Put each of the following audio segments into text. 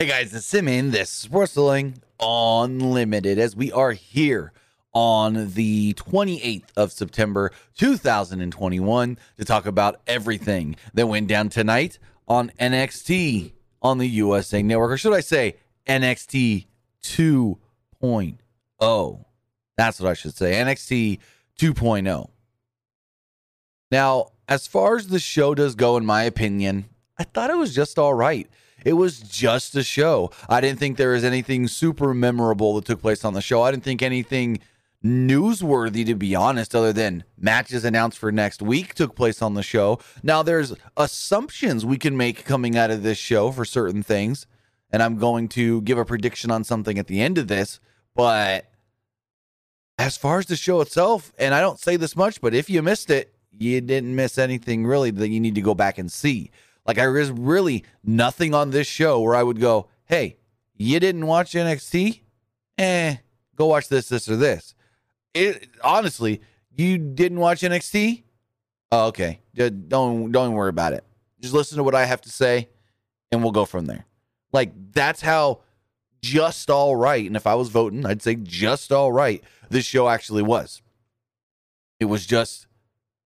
Hey guys, it's Simon. This is Wrestling Unlimited as we are here on the 28th of September 2021 to talk about everything that went down tonight on NXT on the USA Network, or should I say NXT 2.0. That's what I should say. NXT 2.0. Now, as far as the show does go, in my opinion, I thought it was just all right. It was just a show. I didn't think there was anything super memorable that took place on the show. I didn't think anything newsworthy, to be honest, other than matches announced for next week took place on the show. Now, there's assumptions we can make coming out of this show for certain things. And I'm going to give a prediction on something at the end of this. But as far as the show itself, and I don't say this much, but if you missed it, you didn't miss anything really that you need to go back and see. Like there is really nothing on this show where I would go, "Hey, you didn't watch NXT? Eh, go watch this, this, or this." It honestly, you didn't watch NXT? Oh, okay. Don't don't worry about it. Just listen to what I have to say, and we'll go from there. Like that's how just all right. And if I was voting, I'd say just all right. This show actually was. It was just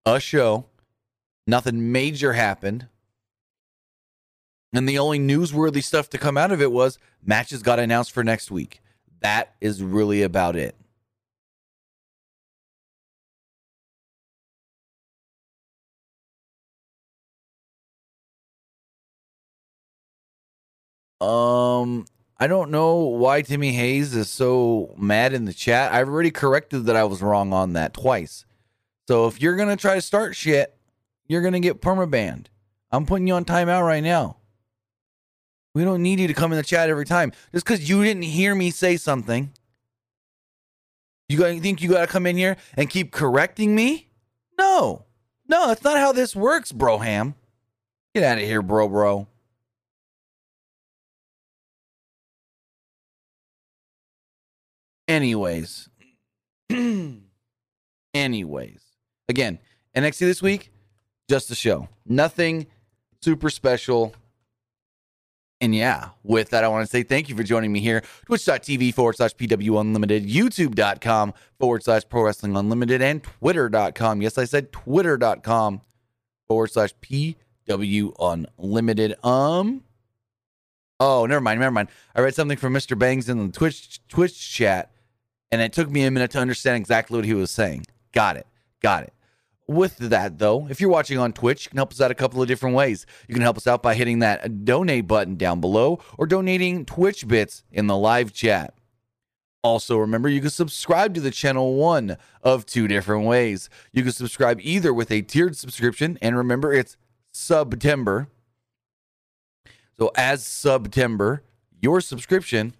a show. Nothing major happened. And the only newsworthy stuff to come out of it was matches got announced for next week. That is really about it. Um, I don't know why Timmy Hayes is so mad in the chat. I've already corrected that I was wrong on that twice. So if you're gonna try to start shit, you're gonna get permabanned. I'm putting you on timeout right now. We don't need you to come in the chat every time. Just because you didn't hear me say something, you, think you got to come in here and keep correcting me? No. No, that's not how this works, Broham. Get out of here, bro, bro. Anyways. Anyways. Again, NXT this week, just a show. Nothing super special. And yeah, with that, I want to say thank you for joining me here. Twitch.tv forward slash PW Unlimited, YouTube.com forward slash Pro Wrestling Unlimited, and Twitter.com. Yes, I said Twitter.com forward slash PW Unlimited. Um, oh, never mind, never mind. I read something from Mr. Bangs in the Twitch Twitch chat, and it took me a minute to understand exactly what he was saying. Got it, got it. With that, though, if you're watching on Twitch, you can help us out a couple of different ways. You can help us out by hitting that donate button down below or donating Twitch bits in the live chat. Also, remember you can subscribe to the channel one of two different ways. You can subscribe either with a tiered subscription, and remember it's September. So, as September, your subscription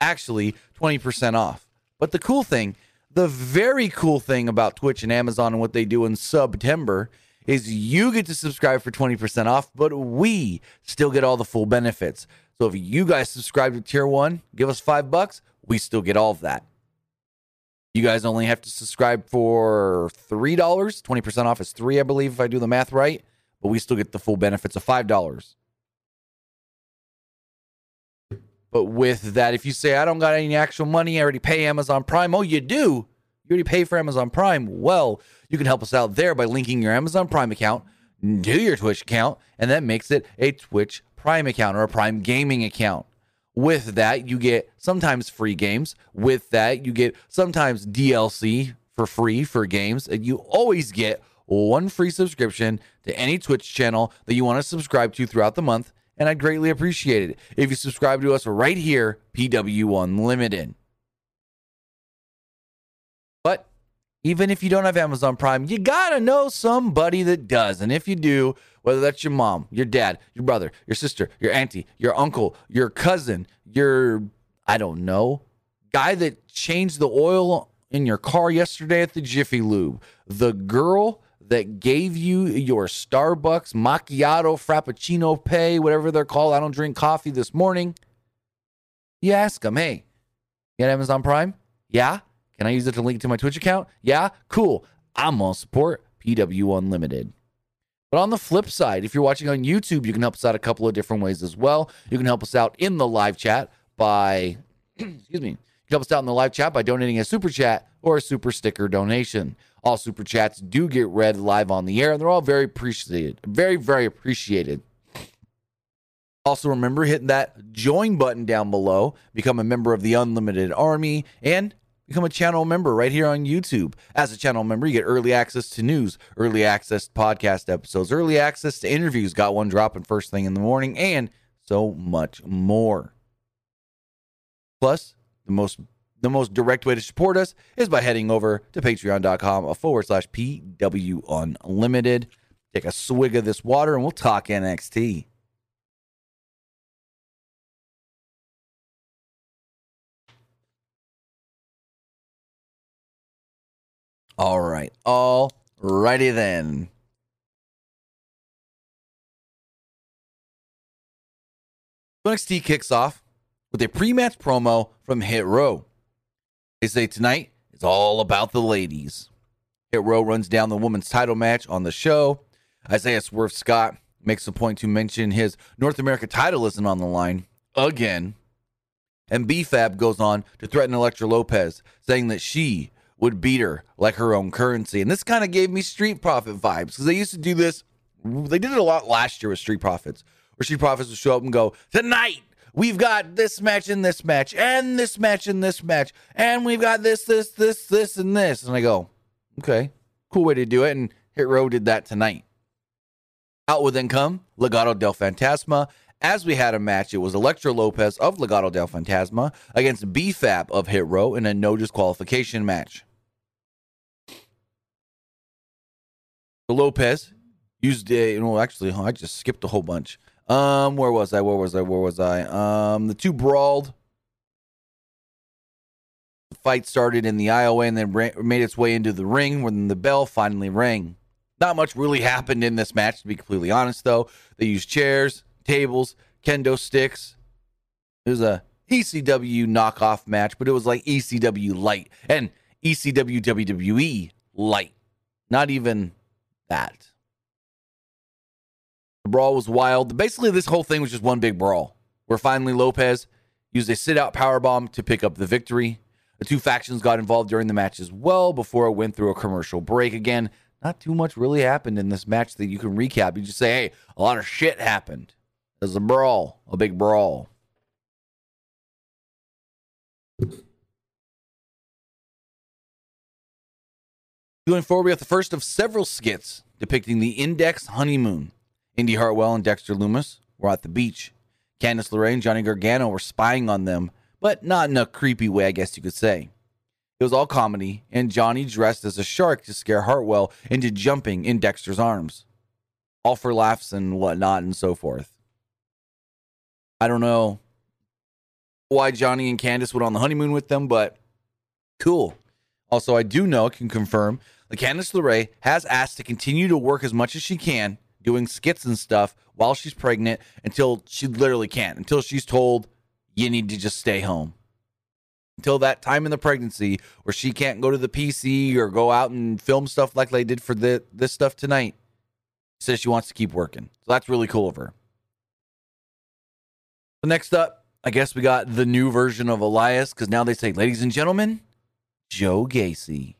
actually 20% off. But the cool thing the very cool thing about Twitch and Amazon and what they do in September is you get to subscribe for 20% off, but we still get all the full benefits. So if you guys subscribe to tier one, give us five bucks, we still get all of that. You guys only have to subscribe for $3. 20% off is three, I believe, if I do the math right, but we still get the full benefits of $5. But with that, if you say, I don't got any actual money, I already pay Amazon Prime. Oh, you do? You already pay for Amazon Prime. Well, you can help us out there by linking your Amazon Prime account to your Twitch account, and that makes it a Twitch Prime account or a Prime Gaming account. With that, you get sometimes free games. With that, you get sometimes DLC for free for games. And you always get one free subscription to any Twitch channel that you want to subscribe to throughout the month and I'd greatly appreciate it if you subscribe to us right here, PW Unlimited. But even if you don't have Amazon Prime, you gotta know somebody that does. And if you do, whether that's your mom, your dad, your brother, your sister, your auntie, your uncle, your cousin, your, I don't know, guy that changed the oil in your car yesterday at the Jiffy Lube, the girl that gave you your Starbucks macchiato frappuccino pay, whatever they're called. I don't drink coffee this morning. You ask them, hey, you got Amazon Prime? Yeah. Can I use it to link to my Twitch account? Yeah. Cool. I'm going to support PW Unlimited. But on the flip side, if you're watching on YouTube, you can help us out a couple of different ways as well. You can help us out in the live chat by, excuse me, you can help us out in the live chat by donating a super chat or a super sticker donation. All super chats do get read live on the air, and they're all very appreciated. Very, very appreciated. Also, remember hitting that join button down below, become a member of the Unlimited Army, and become a channel member right here on YouTube. As a channel member, you get early access to news, early access to podcast episodes, early access to interviews, got one dropping first thing in the morning, and so much more. Plus, the most the most direct way to support us is by heading over to patreon.com forward slash PW Unlimited. Take a swig of this water and we'll talk NXT. All right. All righty then. NXT kicks off with a pre-match promo from Hit Row. They say tonight is all about the ladies. Hit Row runs down the women's title match on the show. Isaiah Swerve Scott makes a point to mention his North America title isn't on the line again. And B-Fab goes on to threaten Elektra Lopez, saying that she would beat her like her own currency. And this kind of gave me Street Profit vibes because they used to do this. They did it a lot last year with Street Profits, where Street Profits would show up and go, Tonight, we've got this match and this match, and this match and this match, and we've got this, this, this, this, and this. And I go, Okay, cool way to do it. And Hit Row did that tonight. Out would then come Legado del Fantasma. As we had a match, it was Elektra Lopez of Legado del Fantasma against B-Fab of Hit Row in a no disqualification match. Lopez used a, know, actually, I just skipped a whole bunch. Um, where was I? Where was I? Where was I? Um, the two brawled. The fight started in the aisleway and then made its way into the ring when the bell finally rang. Not much really happened in this match, to be completely honest, though. They used chairs, tables, kendo sticks. It was a ECW knockoff match, but it was like ECW light and ECW WWE light. Not even that. The brawl was wild. Basically, this whole thing was just one big brawl where finally Lopez used a sit out power bomb to pick up the victory. The two factions got involved during the match as well before it went through a commercial break. Again, not too much really happened in this match that you can recap. You just say, hey, a lot of shit happened. There's a brawl, a big brawl. Going forward, we have the first of several skits depicting the Index honeymoon. Indi Hartwell and Dexter Lumis were at the beach. Candice LeRae and Johnny Gargano were spying on them, but not in a creepy way, I guess you could say. It was all comedy, and Johnny dressed as a shark to scare Hartwell into jumping in Dexter's arms. All for laughs and whatnot and so forth. I don't know why Johnny and Candice went on the honeymoon with them, but cool. Also, I do know, I can confirm, that Candice LeRae has asked to continue to work as much as she can, doing skits and stuff while she's pregnant until she literally can't, until she's told, you need to just stay home. Until that time in the pregnancy where she can't go to the PC or go out and film stuff like they did for the, this stuff tonight. Says she wants to keep working. So that's really cool of her. So next up, I guess we got the new version of Elias because now they say, ladies and gentlemen, Joe Gacy.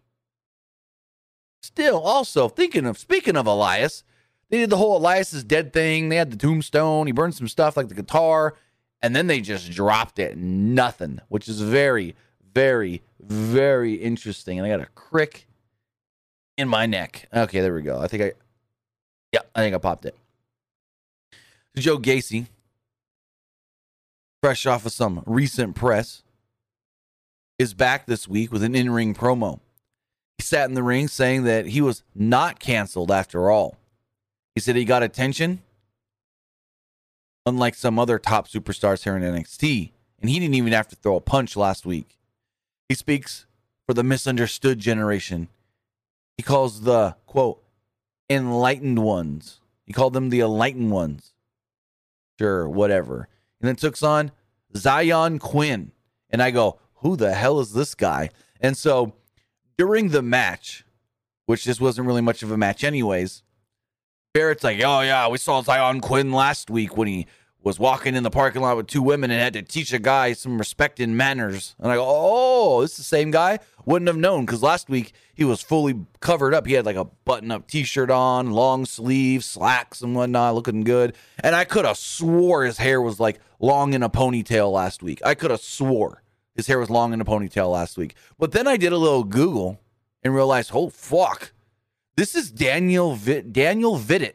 Still, also thinking of speaking of Elias, they did the whole Elias is dead thing. They had the tombstone. He burned some stuff like the guitar, and then they just dropped it. Nothing, which is very, very, very interesting. And I got a crick in my neck. Okay, there we go. I think I, yeah, I think I popped it. Joe Gacy, fresh off of some recent press, is back this week with an in ring promo. He sat in the ring saying that he was not canceled after all. He said he got attention, unlike some other top superstars here in NXT, and he didn't even have to throw a punch last week. He speaks for the misunderstood generation. He calls the quote enlightened ones. He called them the enlightened ones. Sure, whatever. And then took on Zion Quinn. And I go, who the hell is this guy? And so during the match, which this wasn't really much of a match, anyways, Barrett's like, oh yeah, we saw Zion Quinn last week when he was walking in the parking lot with two women and had to teach a guy some respect and manners. And I go, oh, this is the same guy? Wouldn't have known because last week he was fully covered up. He had like a button up t shirt on, long sleeves, slacks, and whatnot, looking good. And I could have swore his hair was like long in a ponytail last week. I could have swore his hair was long in a ponytail last week. But then I did a little Google and realized, oh, fuck. This is Daniel v- Daniel Vidot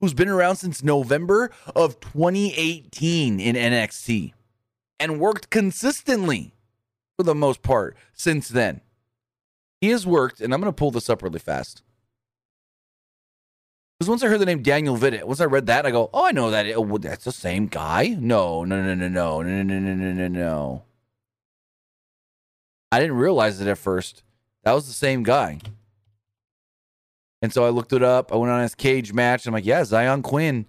who's been around since November of 2018 in NXT and worked consistently for the most part since then. He has worked, and I'm going to pull this up really fast. Because once I heard the name Daniel Vidot, once I read that, I go, oh, I know that. Oh, that's the same guy. No, no, no, no, no, no, no, no, no, no, no. I didn't realize it at first. That was the same guy. And so I looked it up. I went on his cage match. I'm like, yeah, Zion Quinn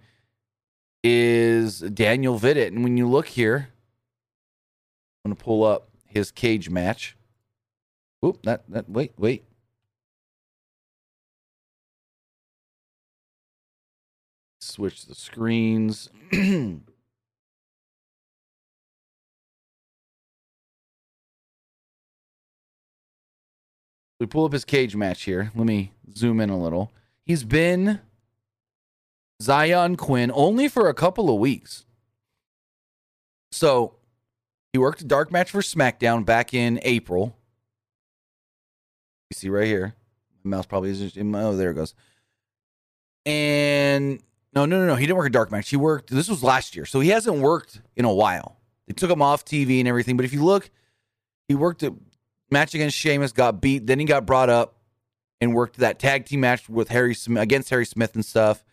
is Daniel Vidot. And when you look here, I'm going to pull up his cage match. Oop, that, that, wait, wait. Switch the screens. we pull up his cage match here. Let me zoom in a little. He's been Zion Quinn only for a couple of weeks. So he worked a dark match for SmackDown back in April. You see right here. My mouse probably is in my, Oh, there it goes. And no, no, no, no. He didn't work a dark match. He worked. This was last year, so he hasn't worked in a while. They took him off TV and everything. But if you look, he worked a match against Sheamus, got beat. Then he got brought up and worked that tag team match with Harry Smith against Harry Smith and stuff.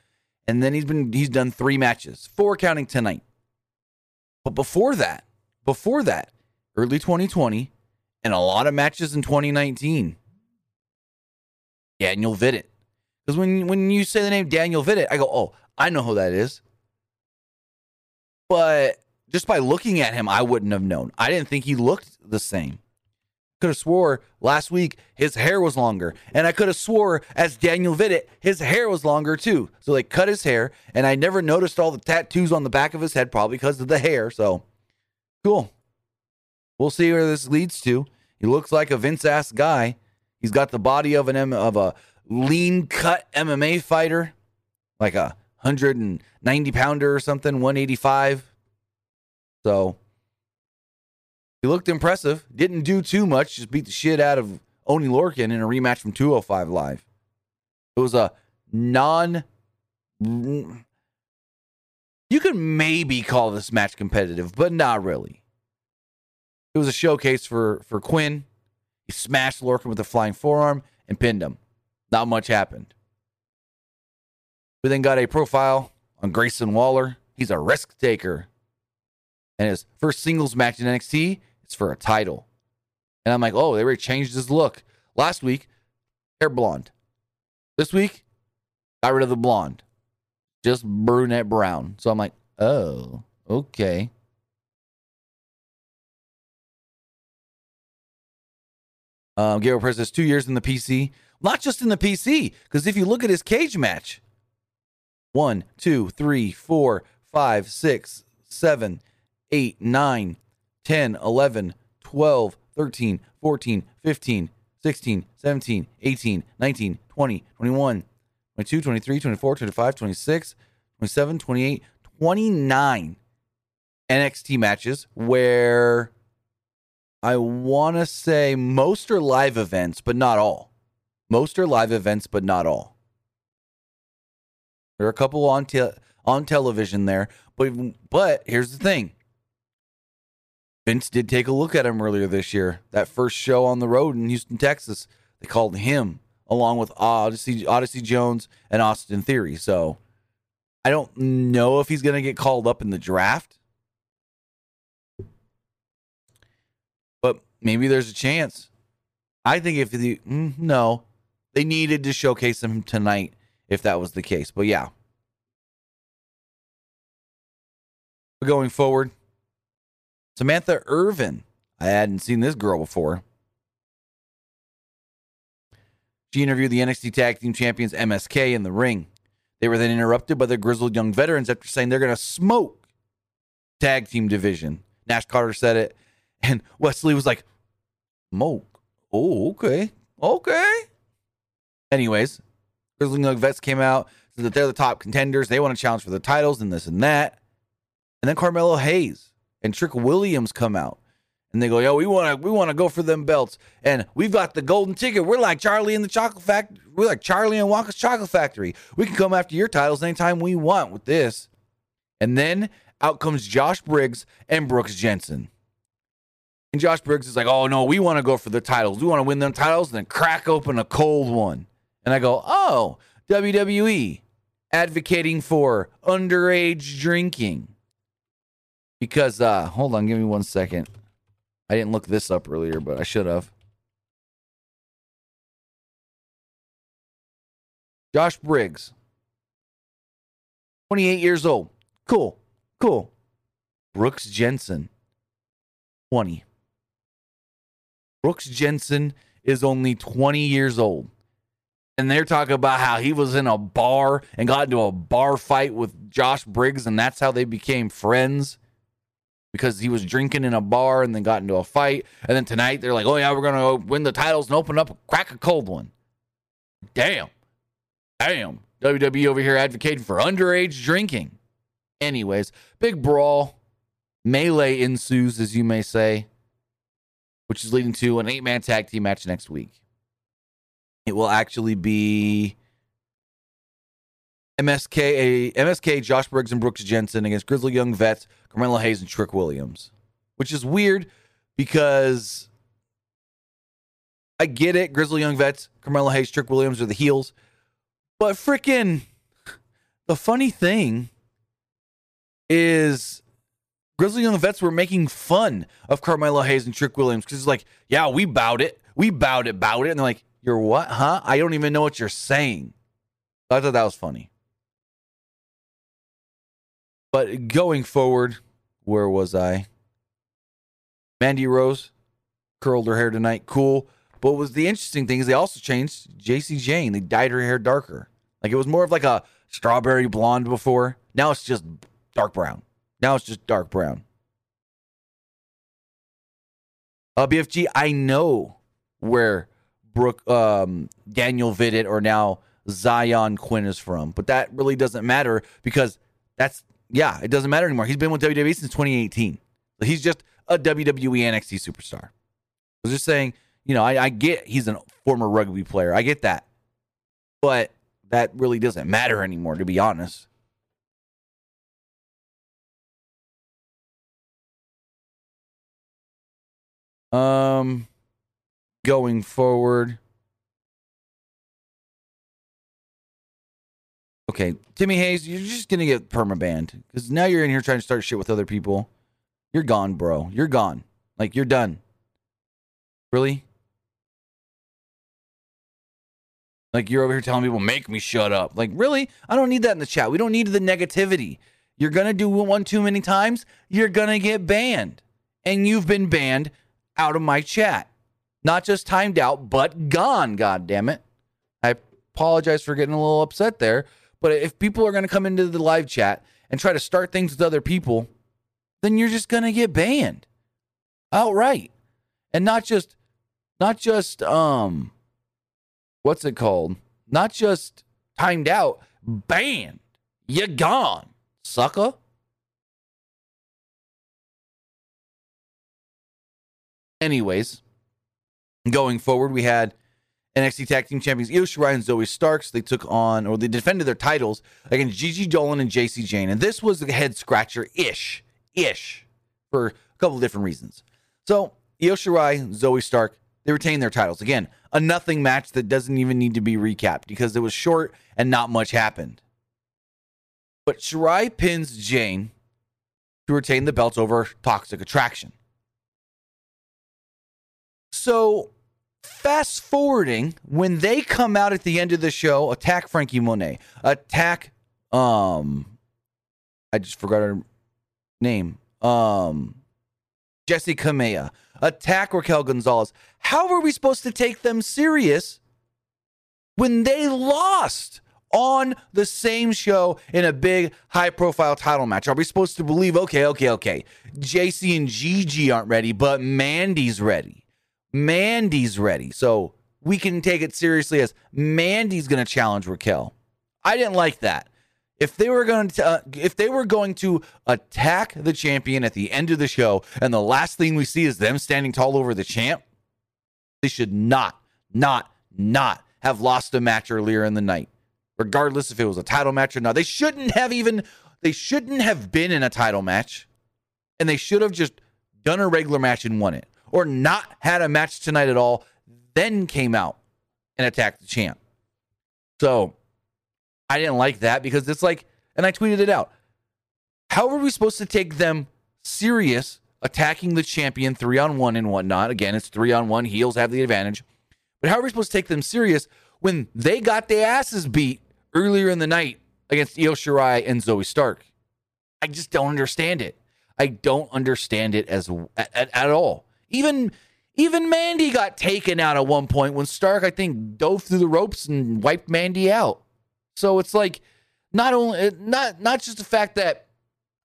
And then he's been he's done three matches, four counting tonight. But before that, before that, early 2020, and a lot of matches in 2019. Daniel Vidot. Because when when you say the name Daniel Vidot, I go, oh, I know who that is. But just by looking at him, I wouldn't have known. I didn't think he looked the same could have swore last week his hair was longer. And I could have swore as Daniel Vidot, his hair was longer too. So they cut his hair, and I never noticed all the tattoos on the back of his head, probably because of the hair. So cool. We'll see where this leads to. He looks like a Vince ass guy. He's got the body of an M- of a lean cut MMA fighter, like a 190 pounder or something, 185. So he looked impressive. Didn't do too much. Just beat the shit out of Oni Lorcan in a rematch from 205 Live. It was a non. You could maybe call this match competitive, but not really. It was a showcase for for Quinn. He smashed Lorcan with a flying forearm and pinned him. Not much happened. We then got a profile on Grayson Waller. He's a risk taker. And his first singles match in NXT it's for a title. And I'm like, oh, they already changed his look. Last week, hair blonde. This week, got rid of the blonde. Just brunette brown. So I'm like, oh, okay. Um, Gabriel Perez two years in the PC. Not just in the PC, because if you look at his cage match, one, two, three, four, five, six, seven, eight, nine, 10, 11, 12, 13, 14, 15, 16, 17, 18, 19, 20, 21, 22, 23, 24, 25, 26, 27, 28, 29 NXT matches where I want to say most are live events, but not all. Most are live events, but not all. There are a couple on te- on television there, but but here's the thing: Vince did take a look at him earlier this year. That first show on the road in Houston, Texas, they called him along with Odyssey, Odyssey Jones and Austin Theory. So I don't know if he's going to get called up in the draft, but maybe there's a chance. I think if the mm, no, they needed to showcase him tonight if that was the case. But yeah, but going forward, Samantha Irvin. I hadn't seen this girl before. She interviewed the NXT Tag Team Champions MSK in the ring. They were then interrupted by the grizzled young veterans after saying they're going to smoke tag team division. Nash Carter said it, and Wesley was like, "Smoke? Oh, okay, okay." Anyways, grizzled young vets came out said that they're the top contenders. They want to challenge for the titles and this and that. And then Carmelo Hayes and Trick Williams come out and they go, "Yo, we want to we want to go for them belts, and we've got the golden ticket. We're like Charlie in the Chocolate Factory. We're like Charlie and Wonka's Chocolate Factory. We can come after your titles anytime we want with this." And then out comes Josh Briggs and Brooks Jensen. And Josh Briggs is like, "Oh no, we want to go for the titles. We want to win them titles, and then crack open a cold one." And I go, "Oh, WWE advocating for underage drinking." Because uh hold on, give me one second. I didn't look this up earlier, but I should have. Josh Briggs, 28 years old. Cool. Cool. Brooks Jensen, 20. Brooks Jensen is only 20 years old. And they're talking about how he was in a bar and got into a bar fight with Josh Briggs, and that's how they became friends because he was drinking in a bar and then got into a fight. And then tonight they're like, oh, yeah, we're going to win the titles and open up, a crack a cold one. Damn. Damn. WWE over here advocating for underage drinking. Anyways, big brawl. Melee ensues, as you may say, which is leading to an eight man tag team match next week. It will actually be MSK, a, MSK, Josh Briggs and Brooks Jensen against Grizzly Young Vets, Carmelo Hayes and Trick Williams, which is weird because I get it. Grizzly Young Vets, Carmelo Hayes, Trick Williams are the heels. But freaking the funny thing is Grizzly Young Vets were making fun of Carmelo Hayes and Trick Williams because it's like, yeah, we bowed it. We bowed it, bowed it. And they're like, you're what, huh? I don't even know what you're saying. I thought that was funny. But going forward, where was I? Mandy Rose curled her hair tonight. Cool. But what was the interesting thing is they also changed Jacy Jayne. They dyed her hair darker. Like it was more of like a strawberry blonde before. Now it's just dark brown. Now it's just dark brown. Uh, BFG, I know where Brooke, um, Daniel Vidot or now Zion Quinn is from, but that really doesn't matter because that's yeah, it doesn't matter anymore. He's been with WWE since 2018. He's just a WWE NXT superstar. I was just saying, you know, I, I get he's a former rugby player. I get that. But that really doesn't matter anymore, to be honest. Um, going forward. Okay, Timmy Hayes, you're just gonna get perma banned because now you're in here trying to start shit with other people. You're gone, bro. You're gone. Like you're done. Really? Like you're over here telling people, make me shut up. Like, really? I don't need that in the chat. We don't need the negativity. You're gonna do one too many times, you're gonna get banned. And you've been banned out of my chat. Not just timed out, but gone, god damn it. I apologize for getting a little upset there. But if people are going to come into the live chat and try to start things with other people, then you're just going to get banned outright. And not just not just um what's it called? Not just timed out, banned. You're gone, sucker. Anyways, going forward, we had NXT Tag Team Champions Io Shirai and Zoey Starks. They took on, or they defended their titles against Gigi Dolin and Jacy Jayne. And this was a head scratcher ish, ish, for a couple of different reasons. So, Io Shirai, Zoey Stark, they retained their titles. Again, a nothing match that doesn't even need to be recapped because it was short and not much happened. But Shirai pins Jayne to retain the belts over Toxic Attraction. So Fast forwarding, when they come out at the end of the show, attack Frankie Monet, attack um I just forgot her name. Um Jessi Kamea, attack Raquel Gonzalez. How are we supposed to take them serious when they lost on the same show in a big high profile title match? Are we supposed to believe, okay, okay, okay, Jacy and Gigi aren't ready, but Mandy's ready? Mandy's ready. So we can take it seriously as Mandy's going to challenge Raquel. I didn't like that. If they were going to uh, if they were going to attack the champion at the end of the show and the last thing we see is them standing tall over the champ, they should not not not have lost a match earlier in the night. Regardless if it was a title match or not. They shouldn't have even they shouldn't have been in a title match and they should have just done a regular match and won it or not had a match tonight at all then came out and attacked the champ. So I didn't like that because it's like, and I tweeted it out. How are we supposed to take them serious attacking the champion three on one and whatnot? Again, it's three on one. Heels have the advantage. But how are we supposed to take them serious when they got their asses beat earlier in the night against Io Shirai and Zoey Stark? I just don't understand it. I don't understand it as at, at all. Even even Mandy got taken out at one point when Stark, I think, dove through the ropes and wiped Mandy out. So it's like not only not not just the fact that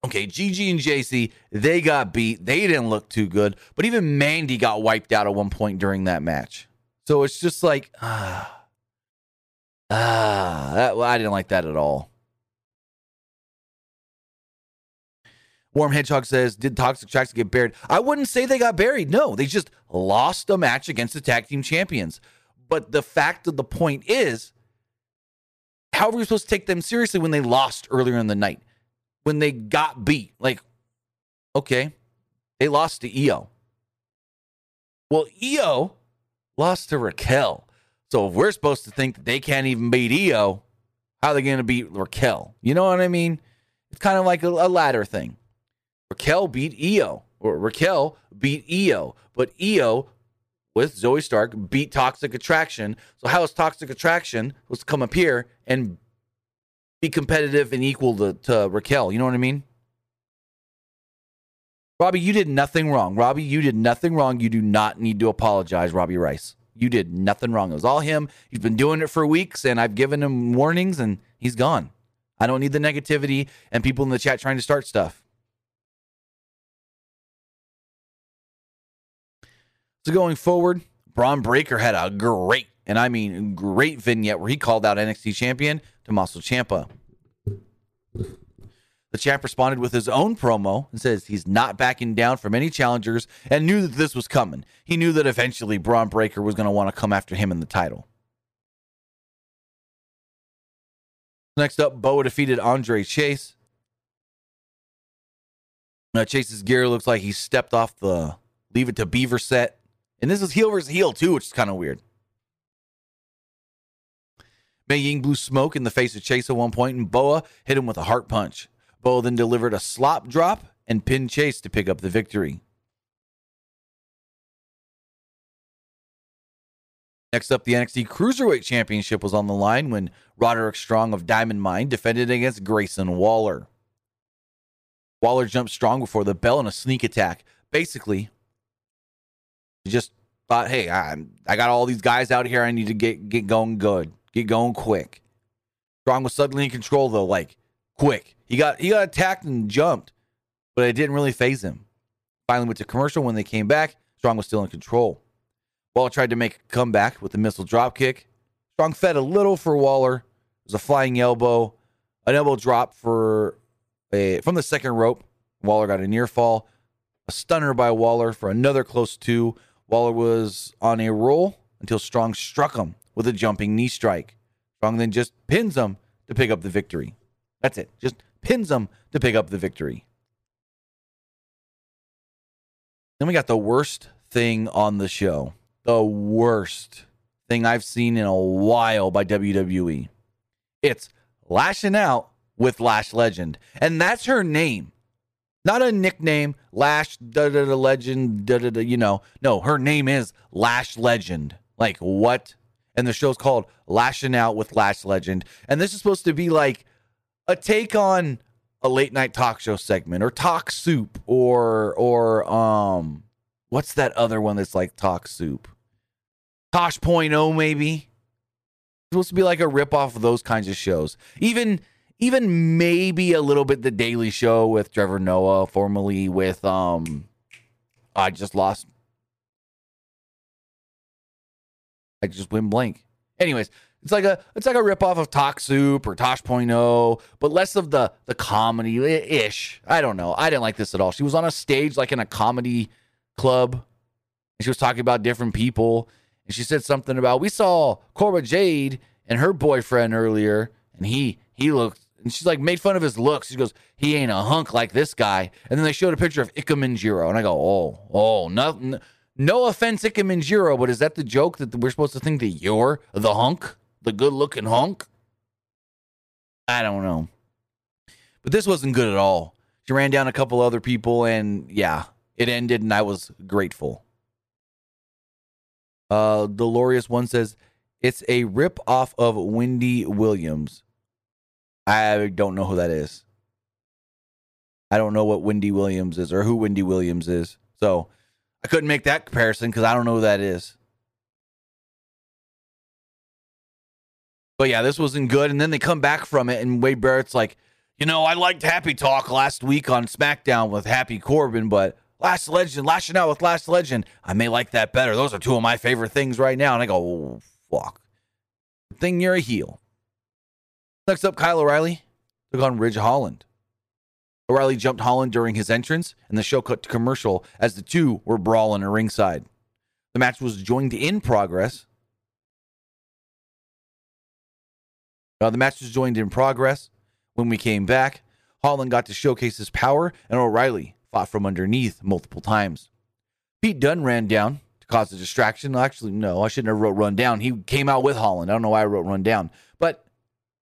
okay, Gigi and Jacy they got beat, they didn't look too good, but even Mandy got wiped out at one point during that match. So it's just like ah ah that, well, I didn't like that at all. Warm Hedgehog says, Did Toxic Tracks get buried? I wouldn't say they got buried. No, they just lost a match against the tag team champions. But the fact of the point is, how are we supposed to take them seriously when they lost earlier in the night? When they got beat? Like, okay, they lost to Io. Well, Io lost to Raquel. So if we're supposed to think that they can't even beat Io, how are they going to beat Raquel? You know what I mean? It's kind of like a, a ladder thing. Raquel beat Io, or Raquel beat Io, but Io with Zoey Stark beat Toxic Attraction. So how is Toxic Attraction supposed to come up here and be competitive and equal to, to Raquel? You know what I mean? Robbie, you did nothing wrong. Robbie, you did nothing wrong. You do not need to apologize, Robbie Rice. You did nothing wrong. It was all him. He's been doing it for weeks, and I've given him warnings, and he's gone. I don't need the negativity and people in the chat trying to start stuff. So going forward, Bron Breakker had a great, and I mean great vignette where he called out NXT champion Tommaso Ciampa. The champ responded with his own promo and says he's not backing down from any challengers and knew that this was coming. He knew that eventually Bron Breakker was going to want to come after him in the title. Next up, Boa defeated Andre Chase. Now, Chase's gear looks like he stepped off the Leave It to Beaver set and this is heel versus heel too, which is kind of weird. Mei Ying blew smoke in the face of Chase at one point, and Boa hit him with a heart punch. Boa then delivered a slop drop and pinned Chase to pick up the victory. Next up, the NXT Cruiserweight Championship was on the line when Roderick Strong of Diamond Mine defended against Grayson Waller. Waller jumped strong before the bell in a sneak attack. Basically, he just thought, hey, I I got all these guys out here. I need to get get going good, get going quick. Strong was suddenly in control though, like quick. He got he got attacked and jumped, but it didn't really phase him. Finally went to commercial. When they came back, Strong was still in control. Waller tried to make a comeback with the missile drop kick. Strong fed a little for Waller. It was a flying elbow, an elbow drop for a from the second rope. Waller got a near fall, a stunner by Waller for another close two. Waller was on a roll until Strong struck him with a jumping knee strike. Strong then just pins him to pick up the victory. That's it. Just pins him to pick up the victory. Then we got the worst thing on the show. The worst thing I've seen in a while by WWE. It's lashing out with Lash Legend. And that's her name. Not a nickname, Lash da da da legend, da da da, you know. No, her name is Lash Legend. Like what? And the show's called Lashing Out with Lash Legend. And this is supposed to be like a take on a late night talk show segment or talk soup or or um what's that other one that's like talk soup? Tosh Point oh maybe. supposed to be like a ripoff of those kinds of shows. Even even maybe a little bit the Daily Show with Trevor Noah, formerly with um I just lost I just went blank. Anyways, it's like a it's like a ripoff of Talk Soup or Tosh.0, but less of the the comedy ish. I don't know. I didn't like this at all. She was on a stage like in a comedy club, and she was talking about different people, and she said something about we saw Cora Jade and her boyfriend earlier, and he he looked. And she's like made fun of his looks. She goes, "He ain't a hunk like this guy." And then they showed a picture of Minjiro, and I go, "Oh, oh, nothing." No offense, Minjiro, but is that the joke that we're supposed to think that you're the hunk? the good looking hunk? I don't know. But this wasn't good at all. She ran down a couple other people, and yeah, it ended, and I was grateful. Uh, Dolores one says it's a rip off of Wendy Williams. I don't know who that is. I don't know what Wendy Williams is or who Wendy Williams is. So I couldn't make that comparison because I don't know who that is. But yeah, this wasn't good. And then they come back from it, and Wade Barrett's like, you know, I liked Happy Talk last week on SmackDown with Happy Corbin, but Lash Legend, lashing out with Lash Legend, I may like that better. Those are two of my favorite things right now. And I go, oh, fuck. Good thing you're a heel. Next up, Kyle O'Reilly took on Ridge Holland. O'Reilly jumped Holland during his entrance, and the show cut to commercial as the two were brawling at ringside. The match was joined in progress Uh, the match was joined in progress. When we came back, Holland got to showcase his power, and O'Reilly fought from underneath multiple times. Pete Dunne ran down to cause a distraction. Actually, no, I shouldn't have wrote run down. He came out with Holland. I don't know why I wrote run down, but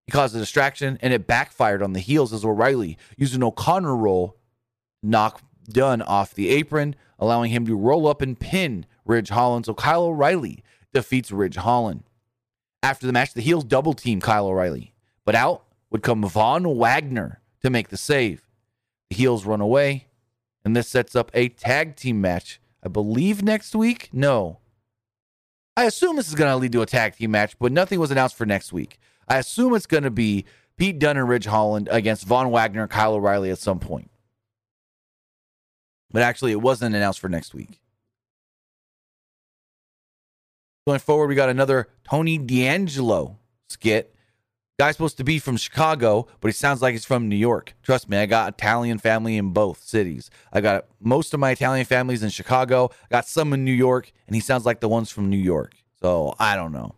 he caused a distraction, and it backfired on the heels as O'Reilly used an O'Connor roll, knock Dunne off the apron, allowing him to roll up and pin Ridge Holland. So Kyle O'Reilly defeats Ridge Holland. After the match, the heels double team Kyle O'Reilly, but out would come Von Wagner to make the save. The heels run away, and this sets up a tag team match. I believe next week. No, I assume this is going to lead to a tag team match, but nothing was announced for next week. I assume it's going to be Pete Dunne and Ridge Holland against Von Wagner and Kyle O'Reilly at some point. But actually, it wasn't announced for next week. Going forward, we got another Tony D'Angelo skit. Guy's supposed to be from Chicago, but he sounds like he's from New York. Trust me, I got Italian family in both cities. I got most of my Italian families in Chicago. I got some in New York, and he sounds like the ones from New York. So I don't know.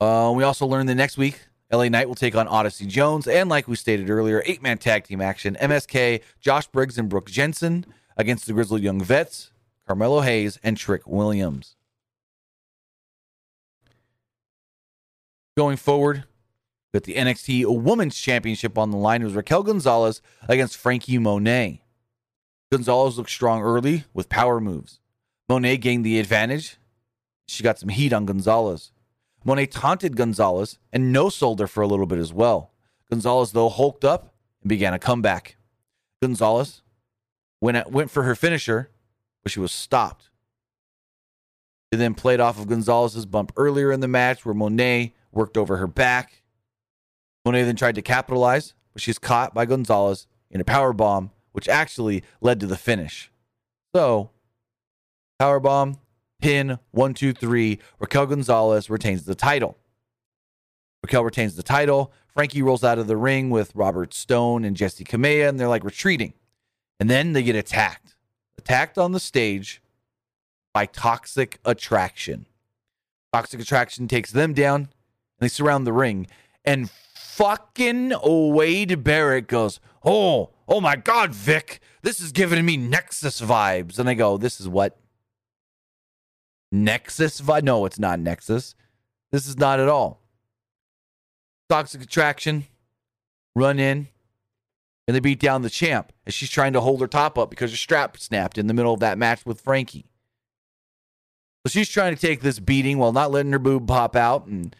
Uh, we also learned that next week, LA Knight will take on Odyssey Jones. And like we stated earlier, eight man tag team action. MSK, Josh Briggs, and Brooks Jensen against the Grizzled Young Vets, Carmelo Hayes, and Trick Williams. Going forward, with the NXT Women's Championship on the line, it was Raquel Gonzalez against Frankie Monet. Gonzalez looked strong early with power moves. Monet gained the advantage. She got some heat on Gonzalez. Monet taunted Gonzalez and no sold her for a little bit as well. Gonzalez, though, hulked up and began a comeback. Gonzalez went went for her finisher, but she was stopped. She then played off of Gonzalez's bump earlier in the match where Monet worked over her back. Monet then tried to capitalize, but she's caught by Gonzalez in a power bomb, which actually led to the finish. So, power bomb, pin, one, two, three. Raquel Gonzalez retains the title. Raquel retains the title. Frankie rolls out of the ring with Robert Stone and Jessi Kamea, and they're like retreating. And then they get attacked, attacked on the stage by Toxic Attraction. Toxic Attraction takes them down and they surround the ring. And fucking Wade Barrett goes, Oh, oh my God, Vic, this is giving me Nexus vibes. And I go, This is what? Nexus vibe? No, it's not Nexus. This is not at all. Toxic Attraction, run in, and they beat down the champ as she's trying to hold her top up because her strap snapped in the middle of that match with Frankie. So she's trying to take this beating while not letting her boob pop out, and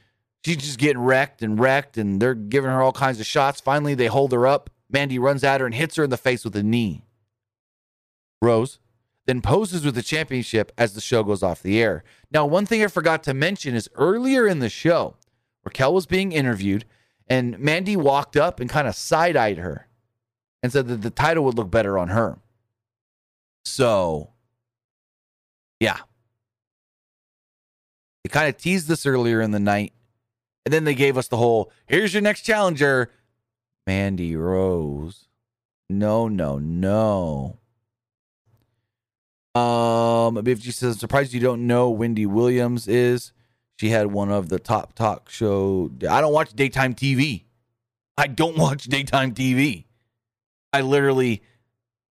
she's just getting wrecked and wrecked, and they're giving her all kinds of shots. Finally, they hold her up. Mandy runs at her and hits her in the face with a knee. Rose then poses with the championship as the show goes off the air. Now, one thing I forgot to mention is earlier in the show, Raquel was being interviewed, and Mandy walked up and kind of side eyed her and said that the title would look better on her. So, yeah. They kind of teased this earlier in the night. And then they gave us the whole here's your next challenger, Mandy Rose. No, no, no. Um, BFG says, surprised you don't know Wendy Williams is. She had one of the top talk show. I don't watch daytime TV. I don't watch daytime TV. I literally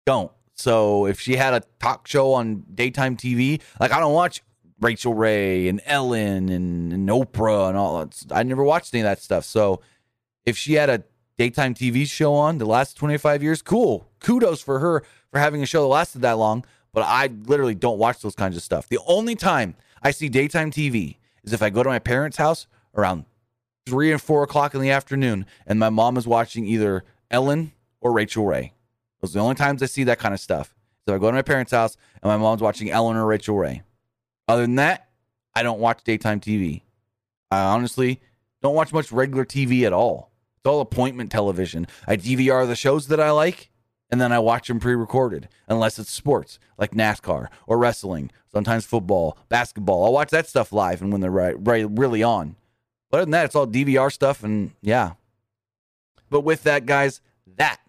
don't. So if she had a talk show on daytime TV, like I don't watch Rachael Ray and Ellen and, and Oprah and all that. I never watched any of that stuff. So if she had a daytime TV show on the last 25 years, cool. Kudos for her for having a show that lasted that long. But I literally don't watch those kinds of stuff. The only time I see daytime TV is if I go to my parents' house around three and four o'clock in the afternoon and my mom is watching either Ellen or Rachael Ray. Those are the only times I see that kind of stuff. So I go to my parents' house and my mom's watching Ellen or Rachael Ray. Other than that, I don't watch daytime TV. I honestly don't watch much regular TV at all. It's all appointment television. I DVR the shows that I like and then I watch them pre-recorded unless it's sports like NASCAR or wrestling, sometimes football, basketball. I'll watch that stuff live and when they're right, right really on. But other than that, it's all DVR stuff and yeah. But with that, guys, that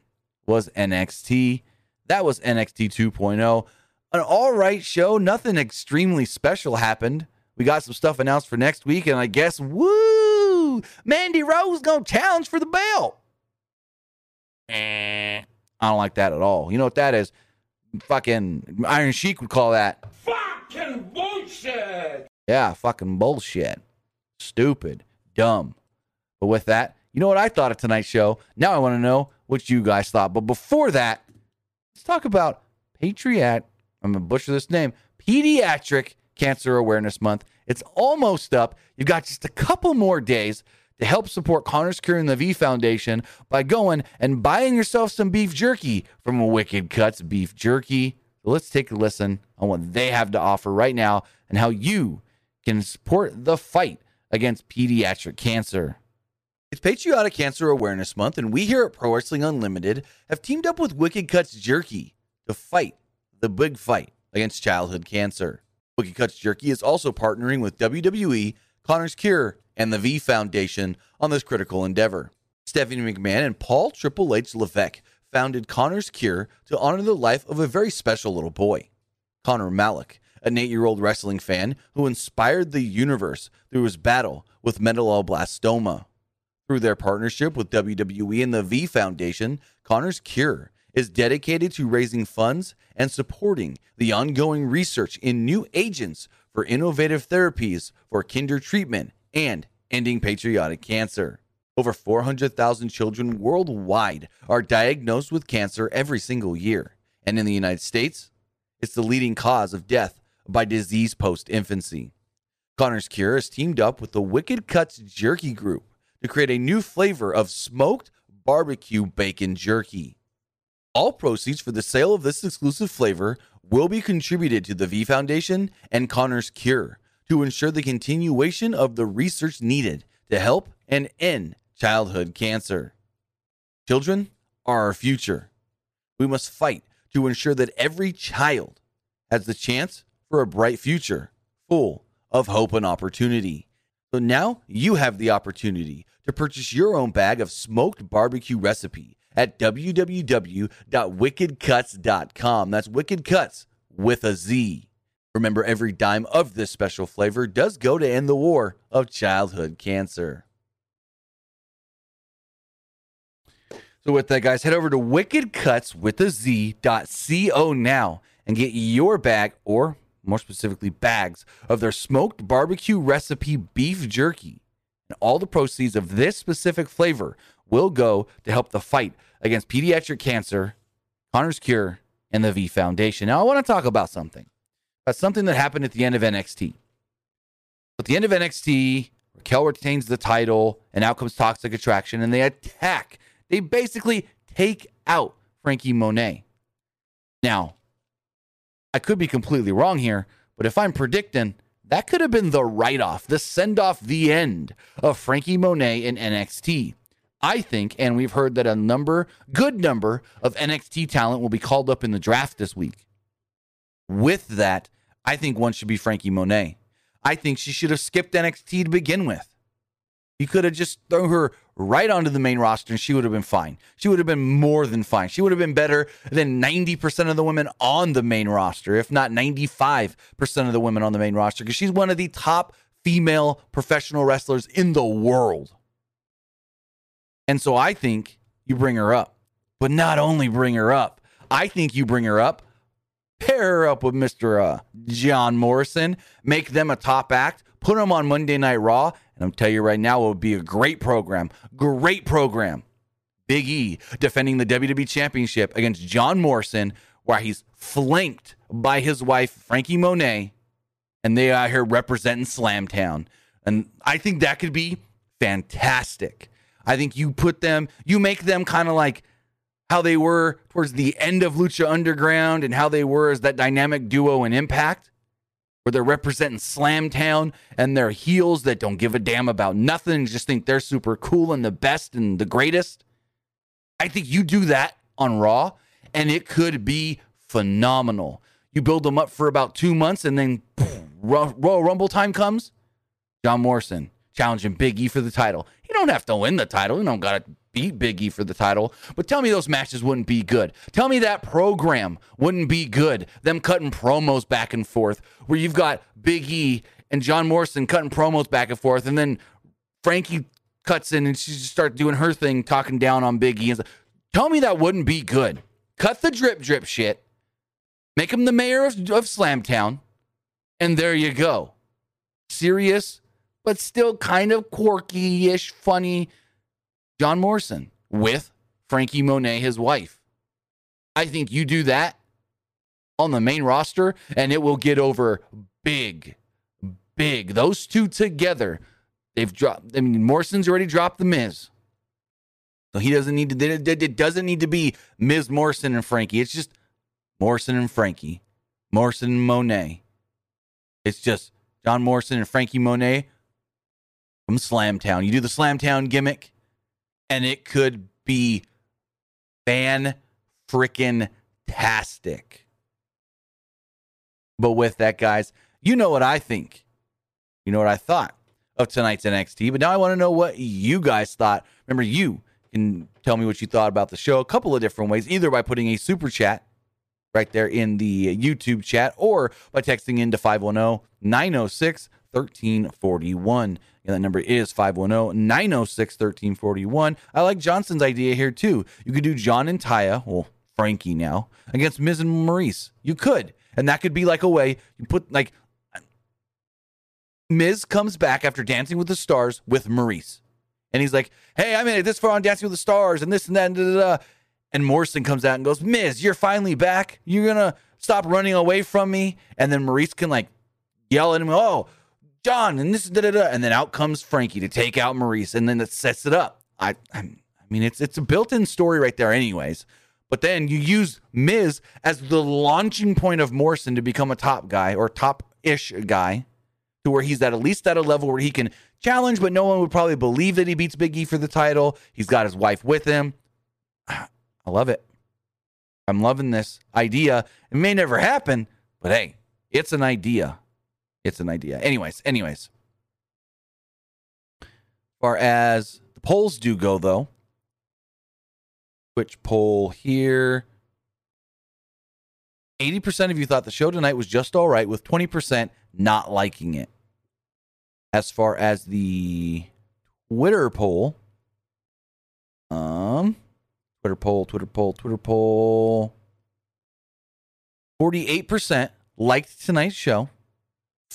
was NXT. That was NXT 2.0. An all right show. Nothing extremely special happened. We got some stuff announced for next week, and I guess, woo, Mandy Rose gonna challenge for the belt. Eh, I don't like that at all. You know what that is? Fucking Iron Sheik would call that. Fucking bullshit! Yeah, fucking bullshit. Stupid. Dumb. But with that, you know what I thought of tonight's show? Now I want to know what you guys thought. But before that, let's talk about Patriot. I'm going to butcher this name Pediatric Cancer Awareness Month. It's almost up. You've got just a couple more days to help support Connor's Cure and the V Foundation by going and buying yourself some beef jerky from Wicked Cutz Beef Jerky. Let's take a listen on what they have to offer right now and how you can support the fight against pediatric cancer. It's Patriotic Cancer Awareness Month, and we here at Pro Wrestling Unlimited have teamed up with Wicked Cutz Jerky to fight the big fight against childhood cancer. Wicked Cutz Jerky is also partnering with WWE, Connor's Cure, and the V Foundation on this critical endeavor. Stephanie McMahon and Paul Triple H Levesque founded Connor's Cure to honor the life of a very special little boy, Connor Malik, an eight year old wrestling fan who inspired the universe through his battle with medulloblastoma. Through their partnership with WWE and the V Foundation, Connor's Cure is dedicated to raising funds and supporting the ongoing research in new agents for innovative therapies for kinder treatment and ending patriotic cancer. Over 400,000 children worldwide are diagnosed with cancer every single year. And in the United States, it's the leading cause of death by disease post infancy. Connor's Cure has teamed up with the Wicked Cutz Jerky Group to create a new flavor of smoked barbecue bacon jerky. All proceeds for the sale of this exclusive flavor will be contributed to the V Foundation and Connor's Cure to ensure the continuation of the research needed to help and end childhood cancer. Children are our future. We must fight to ensure that every child has the chance for a bright future full of hope and opportunity. So now you have the opportunity to purchase your own bag of smoked barbecue recipe at www.wickedcuts.com. That's Wicked Cuts with a Z. Remember, every dime of this special flavor does go to end the war of childhood cancer. So, with that, guys, head over to wickedcutswithaz.co now and get your bag, or more specifically, bags of their smoked barbecue recipe beef jerky. And all the proceeds of this specific flavor will go to help the fight against pediatric cancer, Connor's Cure, and the V Foundation. Now, I want to talk about something. About something that happened at the end of NXT. At the end of NXT, Raquel retains the title, and out comes Toxic Attraction, and they attack. They basically take out Frankie Monet. Now, I could be completely wrong here, but if I'm predicting, that could have been the write off, the send off, the end of Frankie Monet in NXT. I think, and we've heard that a number, good number of NXT talent will be called up in the draft this week. With that, I think one should be Frankie Monet. I think she should have skipped NXT to begin with. You could have just thrown her right onto the main roster and she would have been fine. She would have been more than fine. She would have been better than 90% of the women on the main roster, if not 95% of the women on the main roster, because she's one of the top female professional wrestlers in the world. And so I think you bring her up, but not only bring her up, I think you bring her up, pair her up with Mr. Uh, John Morrison, make them a top act, put them on Monday Night Raw, and I'm telling you right now, it would be a great program. Great program. Big E defending the WWE Championship against John Morrison, where he's flanked by his wife, Frankie Monet, and they are here representing Slamtown. And I think that could be fantastic. I think you put them, you make them kind of like how they were towards the end of Lucha Underground and how they were as that dynamic duo in Impact, where they're representing Slamtown and they're heels that don't give a damn about nothing just think they're super cool and the best and the greatest. I think you do that on Raw and it could be phenomenal. You build them up for about two months and then Royal Rumble time comes. John Morrison challenging Big E for the title. You don't have to win the title. You don't got to beat Big E for the title. But tell me those matches wouldn't be good. Tell me that program wouldn't be good. Them cutting promos back and forth, where you've got Big E and John Morrison cutting promos back and forth, and then Frankie cuts in and she just starts doing her thing, talking down on Biggie. And tell me that wouldn't be good. Cut the drip drip shit. Make him the mayor of, of Slamtown. And there you go. Serious, but still kind of quirky ish, funny John Morrison with Frankie Monet, his wife. I think you do that on the main roster and it will get over big, big. Those two together, they've dropped. I mean, Morrison's already dropped the Miz. So he doesn't need to, it doesn't need to be Miz Morrison and Frankie. It's just Morrison and Frankie, Morrison and Monet. It's just John Morrison and Frankie Monet from Slamtown. You do the Slamtown gimmick, and it could be fan freaking tastic. But with that, guys, you know what I think. You know what I thought of tonight's NXT. But now I want to know what you guys thought. Remember, you can tell me what you thought about the show a couple of different ways, either by putting a super chat right there in the YouTube chat or by texting into 510 906 1341. And that number is 510 906 1341. I like Johnson's idea here too. You could do John and Taya, well, Frankie now, against Miz and Maurice. You could. And that could be like a way you put, like, Miz comes back after Dancing with the Stars with Maurice. And he's like, hey, I made it this far on Dancing with the Stars and this and that. And, da, da, da. and Morrison comes out and goes, Miz, you're finally back. You're going to stop running away from me. And then Maurice can, like, yell at him, oh, John, and this, da, da, da. and then out comes Frankie to take out Maurice, and then it sets it up. I, I, I mean, it's it's a built-in story right there, anyways. But then you use Miz as the launching point of Morrison to become a top guy or top-ish guy, to where he's at at least at a level where he can challenge, but no one would probably believe that he beats Big E for the title. He's got his wife with him. I love it. I'm loving this idea. It may never happen, but hey, it's an idea. It's an idea. Anyways, anyways. Far as the polls do go, though, which poll here? 80% of you thought the show tonight was just all right, with 20% not liking it. As far as the Twitter poll, um, Twitter poll, Twitter poll, Twitter poll, 48% liked tonight's show.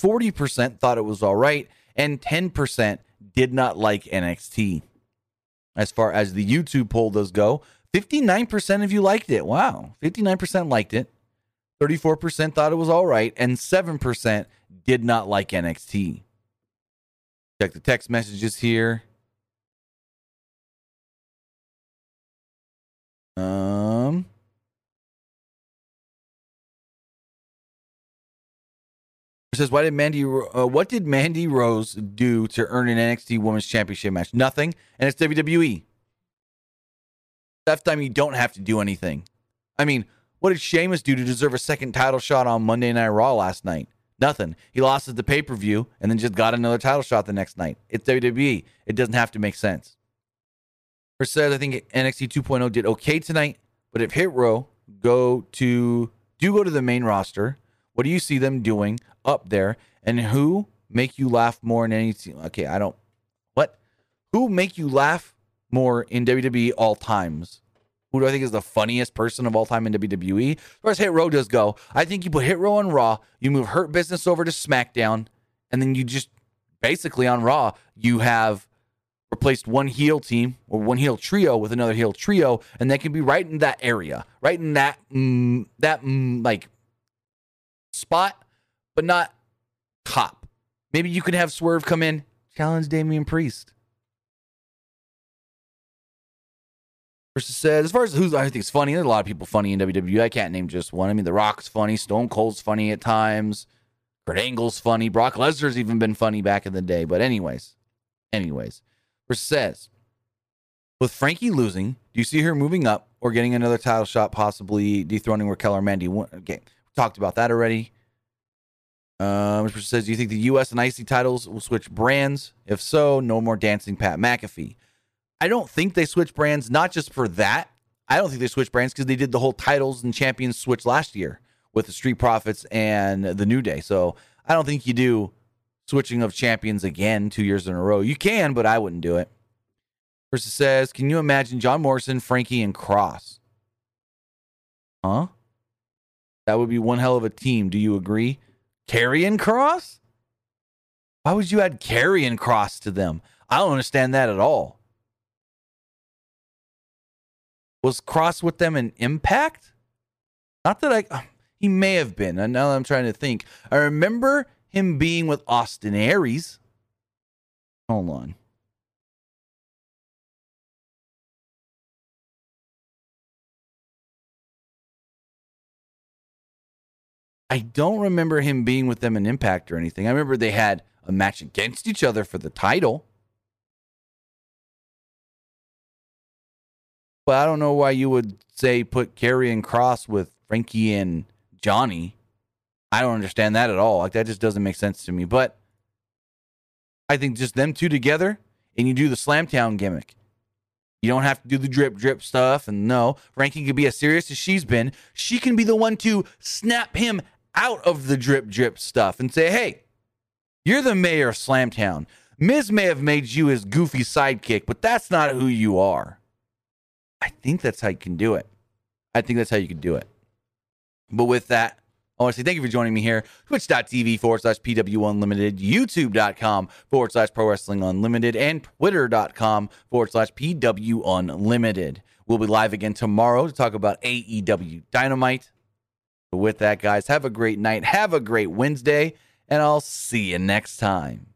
40% thought it was all right, and 10% did not like NXT. As far as the YouTube poll does go, 59% of you liked it. Wow. 59% liked it. 34% thought it was all right, and 7% did not like NXT. Check the text messages here. Says, "Why did Mandy? Uh, what did Mandy Rose do to earn an NXT Women's Championship match? Nothing, and it's WWE. That time you don't have to do anything. I mean, what did Sheamus do to deserve a second title shot on Monday Night Raw last night? Nothing. He lost at the pay per view and then just got another title shot the next night. It's WWE. It doesn't have to make sense. Chris says, I think NXT 2.0 did okay tonight, but if Hit Row go to do go to the main roster, what do you see them doing up there? And who make you laugh more in any team? Okay, I don't. What? Who make you laugh more in WWE all times? Who do I think is the funniest person of all time in WWE? As far as Hit Row does go, I think you put Hit Row on Raw, you move Hurt Business over to SmackDown, and then you just basically on Raw, you have replaced one heel team or one heel trio with another heel trio, and they can be right in that area, right in that mm, that mm, like spot, but not top. Maybe you could have Swerve come in, challenge Damian Priest. Versus said, as far as who's I think is funny, there's a lot of people funny in WWE. I can't name just one. I mean, The Rock's funny, Stone Cold's funny at times, Kurt Angle's funny, Brock Lesnar's even been funny back in the day. But anyways, anyways, versus says, with Frankie losing, do you see her moving up or getting another title shot, possibly dethroning Raquel or Mandy? Okay, talked about that already. Um, which says, do you think the U.S. and IC titles will switch brands? If so, no more dancing Pat McAfee. I don't think they switch brands, not just for that. I don't think they switch brands because they did the whole titles and champions switch last year with the Street Profits and the New Day. So I don't think you do switching of champions again two years in a row. You can, but I wouldn't do it. Versus says, can you imagine John Morrison, Frankie, and Kross? Huh? That would be one hell of a team. Do you agree? Karrion Kross? Why would you add Karrion Kross to them? I don't understand that at all. Was Kross with them in Impact? Not that I. Um, he may have been. And now I'm trying to think. I remember him being with Austin Aries. Hold on. I don't remember him being with them in Impact or anything. I remember they had a match against each other for the title. But I don't know why you would say put Karrion Kross with Frankie and Johnny. I don't understand that at all. Like that just doesn't make sense to me. But I think just them two together and you do the Slamtown gimmick. You don't have to do the drip drip stuff. And no, Frankie could be as serious as she's been. She can be the one to snap him out of the drip drip stuff and say, hey, you're the mayor of Slamtown. Miz may have made you his goofy sidekick, but that's not who you are. I think that's how you can do it. I think that's how you can do it. But with that, I want to say thank you for joining me here. Twitch.tv forward slash PW Unlimited, YouTube.com forward slash Pro Wrestling Unlimited, and Twitter.com forward slash PW Unlimited. We'll be live again tomorrow to talk about AEW Dynamite. But with that, guys, have a great night. Have a great Wednesday, and I'll see you next time.